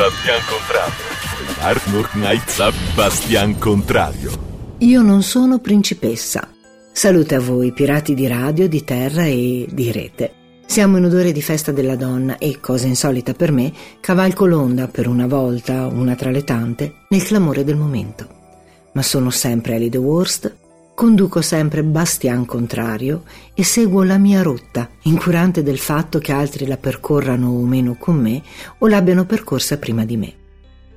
Bastian Contrario. Arnold Knight Bastian Contrario. Io non sono principessa. Salute a voi, pirati di radio, di terra e di rete. Siamo in odore di festa della donna e, cosa insolita per me, cavalco l'onda per una volta, una tra le tante, nel clamore del momento. Ma sono sempre Ellie the Worst, conduco sempre Bastian Contrario e seguo la mia rotta, incurante del fatto che altri la percorrano o meno con me o l'abbiano percorsa prima di me.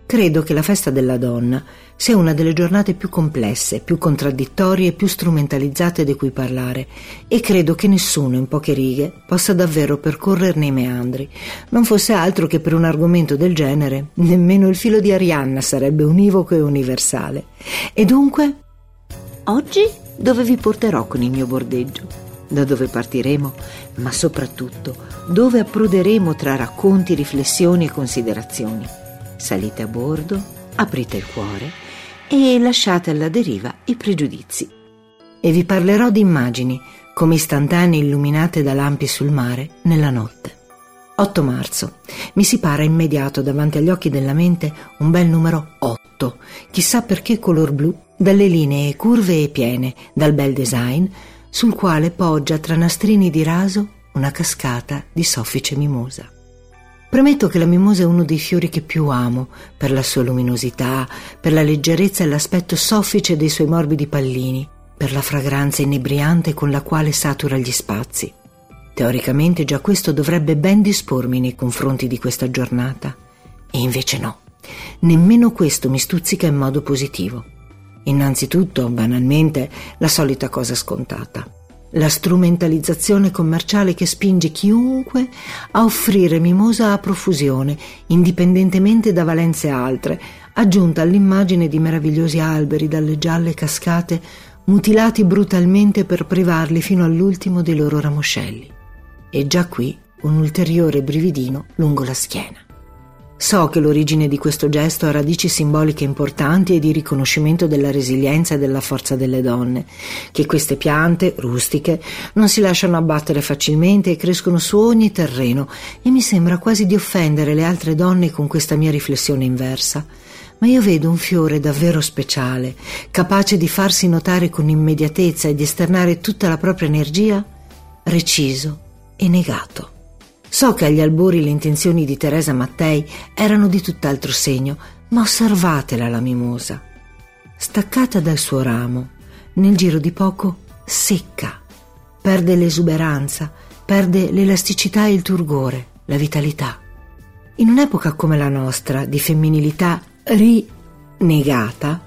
Credo che la festa della donna sia una delle giornate più complesse, più contraddittorie e più strumentalizzate di cui parlare e credo che nessuno in poche righe possa davvero percorrerne i meandri. Non fosse altro che per un argomento del genere, nemmeno il filo di Arianna sarebbe univoco e universale. E dunque, oggi dove vi porterò con il mio bordeggio? Da dove partiremo, ma soprattutto dove approderemo tra racconti, riflessioni e considerazioni salite a bordo, aprite il cuore e lasciate alla deriva i pregiudizi. E vi parlerò di immagini, come istantanee illuminate da lampi sul mare nella notte. 8 marzo. Mi si para immediato davanti agli occhi della mente un bel numero 8, chissà perché color blu, dalle linee curve e piene, dal bel design, sul quale poggia tra nastrini di raso una cascata di soffice mimosa. Premetto che la mimosa è uno dei fiori che più amo, per la sua luminosità, per la leggerezza e l'aspetto soffice dei suoi morbidi pallini, per la fragranza inebriante con la quale satura gli spazi. Teoricamente già questo dovrebbe ben dispormi nei confronti di questa giornata. E invece no, nemmeno questo mi stuzzica in modo positivo. Innanzitutto, banalmente, la solita cosa scontata la strumentalizzazione commerciale che spinge chiunque a offrire mimosa a profusione, indipendentemente da valenze altre, aggiunta all'immagine di meravigliosi alberi dalle gialle cascate mutilati brutalmente per privarli fino all'ultimo dei loro ramoscelli. E già qui un ulteriore brividino lungo la schiena. So che l'origine di questo gesto ha radici simboliche importanti e di riconoscimento della resilienza e della forza delle donne, che queste piante, rustiche, non si lasciano abbattere facilmente e crescono su ogni terreno e mi sembra quasi di offendere le altre donne con questa mia riflessione inversa. Ma io vedo un fiore davvero speciale, capace di farsi notare con immediatezza e di esternare tutta la propria energia, reciso e negato. So che agli albori le intenzioni di Teresa Mattei erano di tutt'altro segno, ma osservatela la mimosa. Staccata dal suo ramo, nel giro di poco secca, perde l'esuberanza, perde l'elasticità e il turgore, la vitalità. In un'epoca come la nostra, di femminilità rinegata,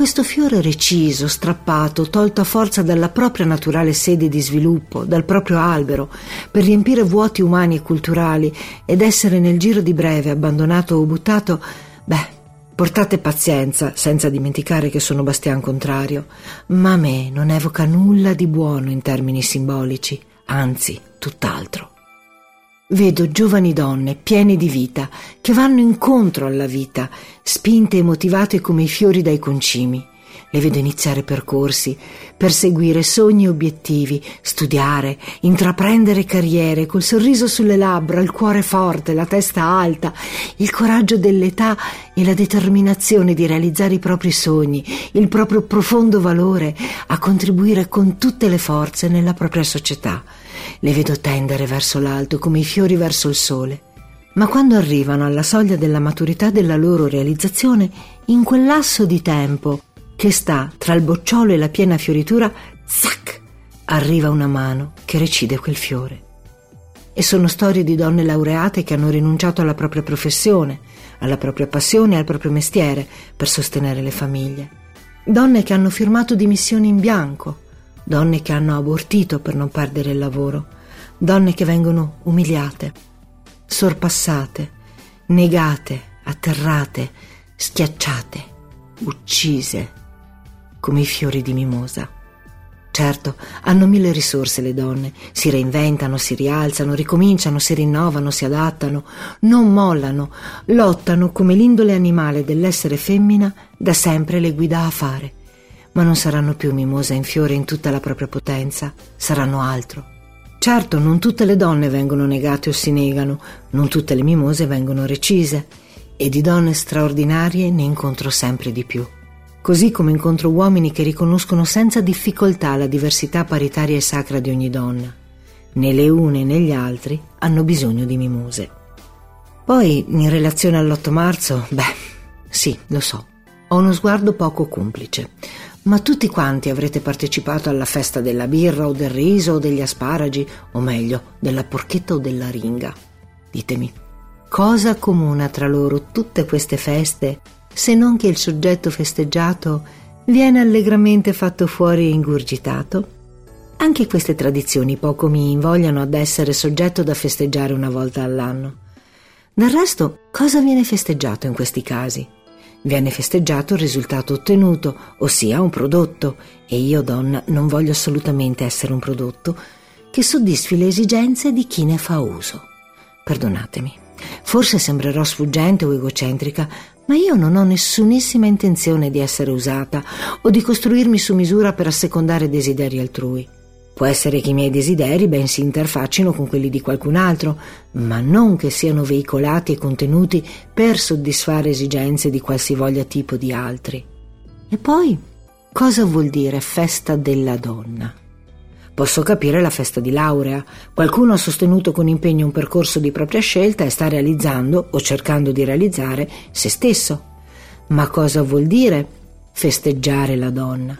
questo fiore reciso, strappato, tolto a forza dalla propria naturale sede di sviluppo, dal proprio albero, per riempire vuoti umani e culturali ed essere nel giro di breve abbandonato o buttato, beh, portate pazienza, senza dimenticare che sono Bastian contrario, ma a me non evoca nulla di buono in termini simbolici, anzi, tutt'altro. Vedo giovani donne piene di vita che vanno incontro alla vita, spinte e motivate come i fiori dai concimi. Le vedo iniziare percorsi, perseguire sogni e obiettivi, studiare, intraprendere carriere col sorriso sulle labbra, il cuore forte, la testa alta, il coraggio dell'età e la determinazione di realizzare i propri sogni, il proprio profondo valore a contribuire con tutte le forze nella propria società. Le vedo tendere verso l'alto come i fiori verso il sole. Ma quando arrivano alla soglia della maturità della loro realizzazione, in quel lasso di tempo che sta tra il bocciolo e la piena fioritura, zac, arriva una mano che recide quel fiore. E sono storie di donne laureate che hanno rinunciato alla propria professione, alla propria passione e al proprio mestiere per sostenere le famiglie. Donne che hanno firmato dimissioni in bianco, donne che hanno abortito per non perdere il lavoro, donne che vengono umiliate, sorpassate, negate, atterrate, schiacciate, uccise, come i fiori di mimosa. Certo, hanno mille risorse le donne, si reinventano, si rialzano, ricominciano, si rinnovano, si adattano, non mollano, lottano come l'indole animale dell'essere femmina da sempre le guida a fare ma non saranno più mimosa in fiore in tutta la propria potenza, saranno altro. Certo, non tutte le donne vengono negate o si negano, non tutte le mimose vengono recise. e di donne straordinarie ne incontro sempre di più. Così come incontro uomini che riconoscono senza difficoltà la diversità paritaria e sacra di ogni donna. Né le une né gli altri hanno bisogno di mimose. Poi, in relazione all'8 marzo, beh, sì, lo so, ho uno sguardo poco complice. Ma tutti quanti avrete partecipato alla festa della birra o del riso o degli asparagi, o meglio, della porchetta o della ringa. Ditemi, cosa comuna tra loro tutte queste feste, se non che il soggetto festeggiato viene allegramente fatto fuori e ingurgitato? Anche queste tradizioni poco mi invogliano ad essere soggetto da festeggiare una volta all'anno. Del resto, cosa viene festeggiato in questi casi? Viene festeggiato il risultato ottenuto, ossia un prodotto, e io, donna, non voglio assolutamente essere un prodotto che soddisfi le esigenze di chi ne fa uso. Perdonatemi, forse sembrerò sfuggente o egocentrica, ma io non ho nessunissima intenzione di essere usata o di costruirmi su misura per assecondare desideri altrui. Può essere che i miei desideri ben si interfaccino con quelli di qualcun altro, ma non che siano veicolati e contenuti per soddisfare esigenze di qualsivoglia tipo di altri. E poi, cosa vuol dire festa della donna? Posso capire la festa di laurea. Qualcuno ha sostenuto con impegno un percorso di propria scelta e sta realizzando o cercando di realizzare se stesso. Ma cosa vuol dire festeggiare la donna?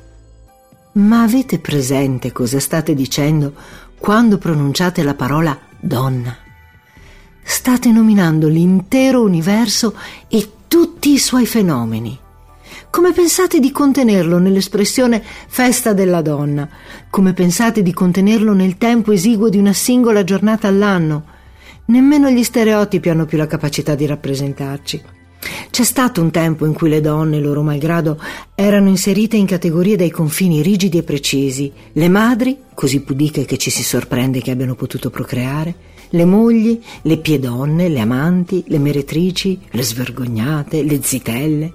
Ma avete presente cosa state dicendo quando pronunciate la parola donna? State nominando l'intero universo e tutti i suoi fenomeni. Come pensate di contenerlo nell'espressione festa della donna? Come pensate di contenerlo nel tempo esiguo di una singola giornata all'anno? Nemmeno gli stereotipi hanno più la capacità di rappresentarci. C'è stato un tempo in cui le donne, loro malgrado, erano inserite in categorie dai confini rigidi e precisi. Le madri, così pudiche che ci si sorprende che abbiano potuto procreare, le mogli, le piedonne, le amanti, le meretrici, le svergognate, le zitelle.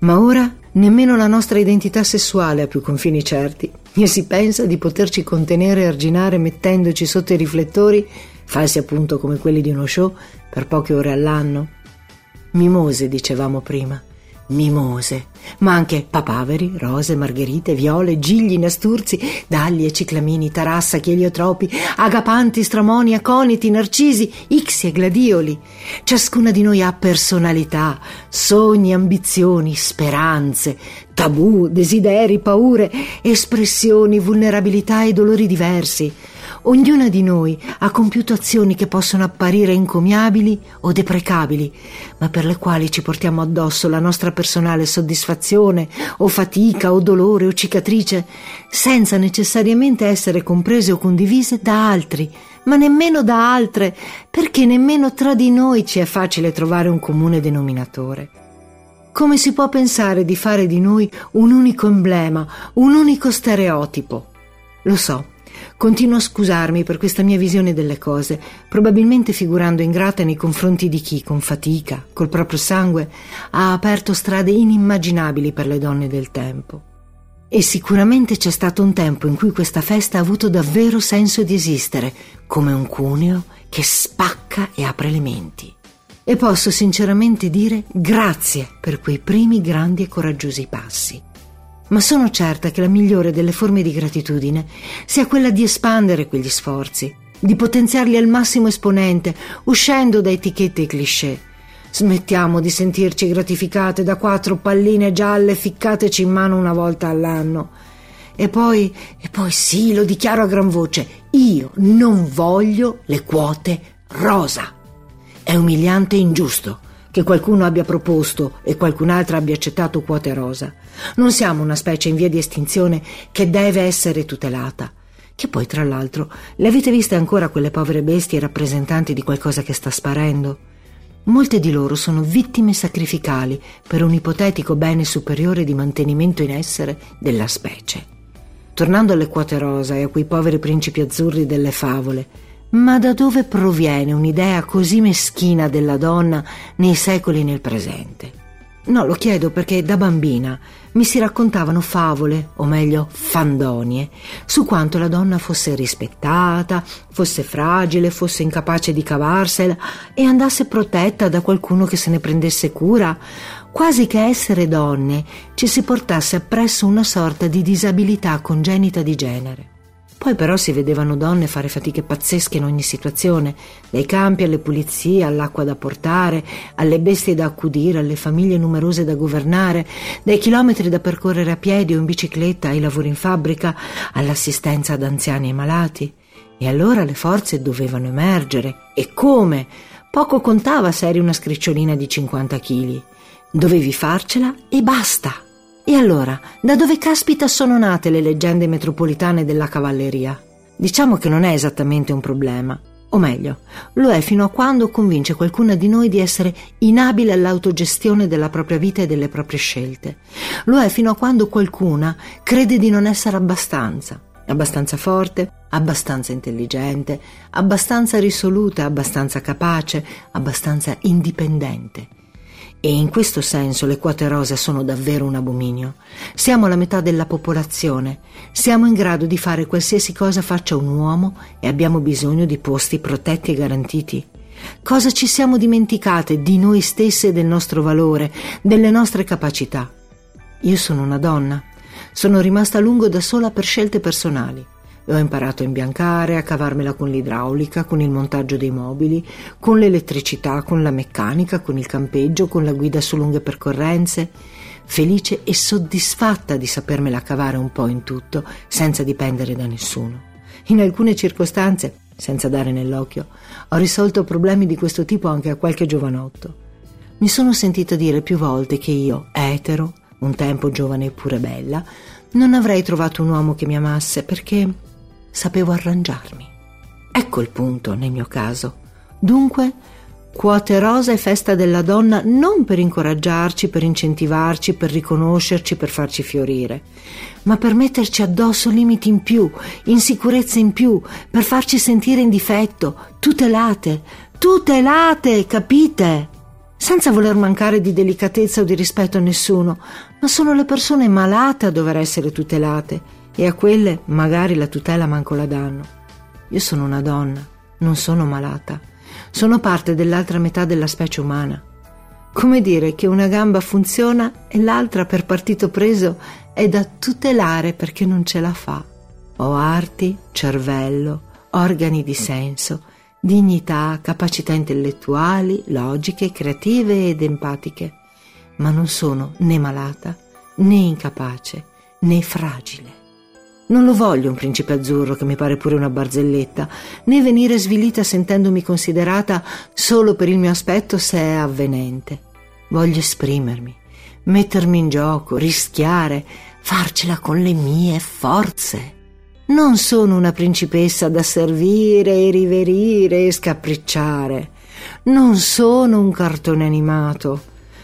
Ma ora nemmeno la nostra identità sessuale ha più confini certi e si pensa di poterci contenere e arginare mettendoci sotto i riflettori, falsi appunto come quelli di uno show, per poche ore all'anno. Mimose, dicevamo prima. Mimose, ma anche papaveri, rose, margherite, viole, gigli, nasturzi, daglie, ciclamini, tarassachi, eliotropi, agapanti, stramoni, aconiti, narcisi, ixi e gladioli. Ciascuna di noi ha personalità, sogni, ambizioni, speranze, tabù, desideri, paure, espressioni, vulnerabilità e dolori diversi. Ognuna di noi ha compiuto azioni che possono apparire incomiabili o deprecabili, ma per le quali ci portiamo addosso la nostra personale soddisfazione o fatica o dolore o cicatrice, senza necessariamente essere comprese o condivise da altri, ma nemmeno da altre, perché nemmeno tra di noi ci è facile trovare un comune denominatore. Come si può pensare di fare di noi un unico emblema, un unico stereotipo? Lo so, Continuo a scusarmi per questa mia visione delle cose, probabilmente figurando ingrata nei confronti di chi, con fatica, col proprio sangue, ha aperto strade inimmaginabili per le donne del tempo. E sicuramente c'è stato un tempo in cui questa festa ha avuto davvero senso di esistere, come un cuneo che spacca e apre le menti. E posso sinceramente dire grazie per quei primi grandi e coraggiosi passi ma sono certa che la migliore delle forme di gratitudine sia quella di espandere quegli sforzi, di potenziarli al massimo esponente, uscendo da etichette e cliché. Smettiamo di sentirci gratificate da quattro palline gialle ficcateci in mano una volta all'anno. E poi, e poi sì, lo dichiaro a gran voce, io non voglio le quote rosa. È umiliante e ingiusto che qualcuno abbia proposto e qualcun'altra abbia accettato quote rosa. Non siamo una specie in via di estinzione che deve essere tutelata. Che poi, tra l'altro, le avete viste ancora quelle povere bestie rappresentanti di qualcosa che sta sparendo? Molte di loro sono vittime sacrificali per un ipotetico bene superiore di mantenimento in essere della specie. Tornando alle quote rosa e a quei poveri principi azzurri delle favole, ma da dove proviene un'idea così meschina della donna nei secoli e nel presente? No, lo chiedo perché da bambina mi si raccontavano favole, o meglio fandonie, su quanto la donna fosse rispettata, fosse fragile, fosse incapace di cavarsela e andasse protetta da qualcuno che se ne prendesse cura, quasi che essere donne ci si portasse appresso una sorta di disabilità congenita di genere. Poi però si vedevano donne fare fatiche pazzesche in ogni situazione, dai campi alle pulizie, all'acqua da portare, alle bestie da accudire, alle famiglie numerose da governare, dai chilometri da percorrere a piedi o in bicicletta ai lavori in fabbrica, all'assistenza ad anziani e malati. E allora le forze dovevano emergere. E come? Poco contava se eri una scricciolina di 50 kg. Dovevi farcela e basta. E allora, da dove caspita sono nate le leggende metropolitane della cavalleria? Diciamo che non è esattamente un problema. O meglio, lo è fino a quando convince qualcuna di noi di essere inabile all'autogestione della propria vita e delle proprie scelte. Lo è fino a quando qualcuna crede di non essere abbastanza. Abbastanza forte, abbastanza intelligente, abbastanza risoluta, abbastanza capace, abbastanza indipendente. E in questo senso le quote rosa sono davvero un abominio. Siamo la metà della popolazione, siamo in grado di fare qualsiasi cosa faccia un uomo e abbiamo bisogno di posti protetti e garantiti. Cosa ci siamo dimenticate di noi stesse e del nostro valore, delle nostre capacità? Io sono una donna, sono rimasta a lungo da sola per scelte personali. Ho imparato a imbiancare, a cavarmela con l'idraulica, con il montaggio dei mobili, con l'elettricità, con la meccanica, con il campeggio, con la guida su lunghe percorrenze. Felice e soddisfatta di sapermela cavare un po' in tutto, senza dipendere da nessuno. In alcune circostanze, senza dare nell'occhio, ho risolto problemi di questo tipo anche a qualche giovanotto. Mi sono sentito dire più volte che io, etero, un tempo giovane e pure bella, non avrei trovato un uomo che mi amasse perché sapevo arrangiarmi. Ecco il punto nel mio caso. Dunque, quote rosa e festa della donna non per incoraggiarci, per incentivarci, per riconoscerci, per farci fiorire, ma per metterci addosso limiti in più, insicurezze in più, per farci sentire in difetto, tutelate, tutelate, capite? Senza voler mancare di delicatezza o di rispetto a nessuno, ma sono le persone malate a dover essere tutelate e a quelle magari la tutela manco la danno. Io sono una donna, non sono malata, sono parte dell'altra metà della specie umana. Come dire che una gamba funziona e l'altra per partito preso è da tutelare perché non ce la fa. Ho arti, cervello, organi di senso, dignità, capacità intellettuali, logiche, creative ed empatiche, ma non sono né malata, né incapace, né fragile. Non lo voglio un principe azzurro che mi pare pure una barzelletta, né venire svilita sentendomi considerata solo per il mio aspetto se è avvenente. Voglio esprimermi, mettermi in gioco, rischiare, farcela con le mie forze. Non sono una principessa da servire e riverire e scapricciare. Non sono un cartone animato.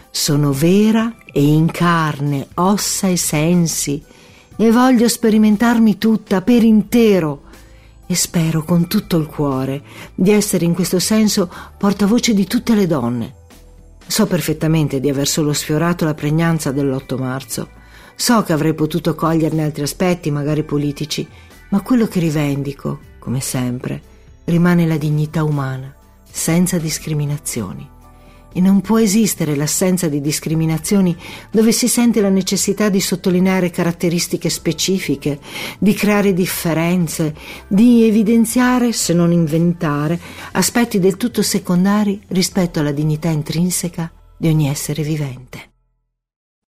Sono vera e in carne, ossa e sensi e voglio sperimentarmi tutta per intero e spero con tutto il cuore di essere in questo senso portavoce di tutte le donne. So perfettamente di aver solo sfiorato la pregnanza dell'8 marzo. So che avrei potuto coglierne altri aspetti, magari politici, ma quello che rivendico, come sempre, rimane la dignità umana, senza discriminazioni e non può esistere l'assenza di discriminazioni dove si sente la necessità di sottolineare caratteristiche specifiche, di creare differenze, di evidenziare, se non inventare, aspetti del tutto secondari rispetto alla dignità intrinseca di ogni essere vivente.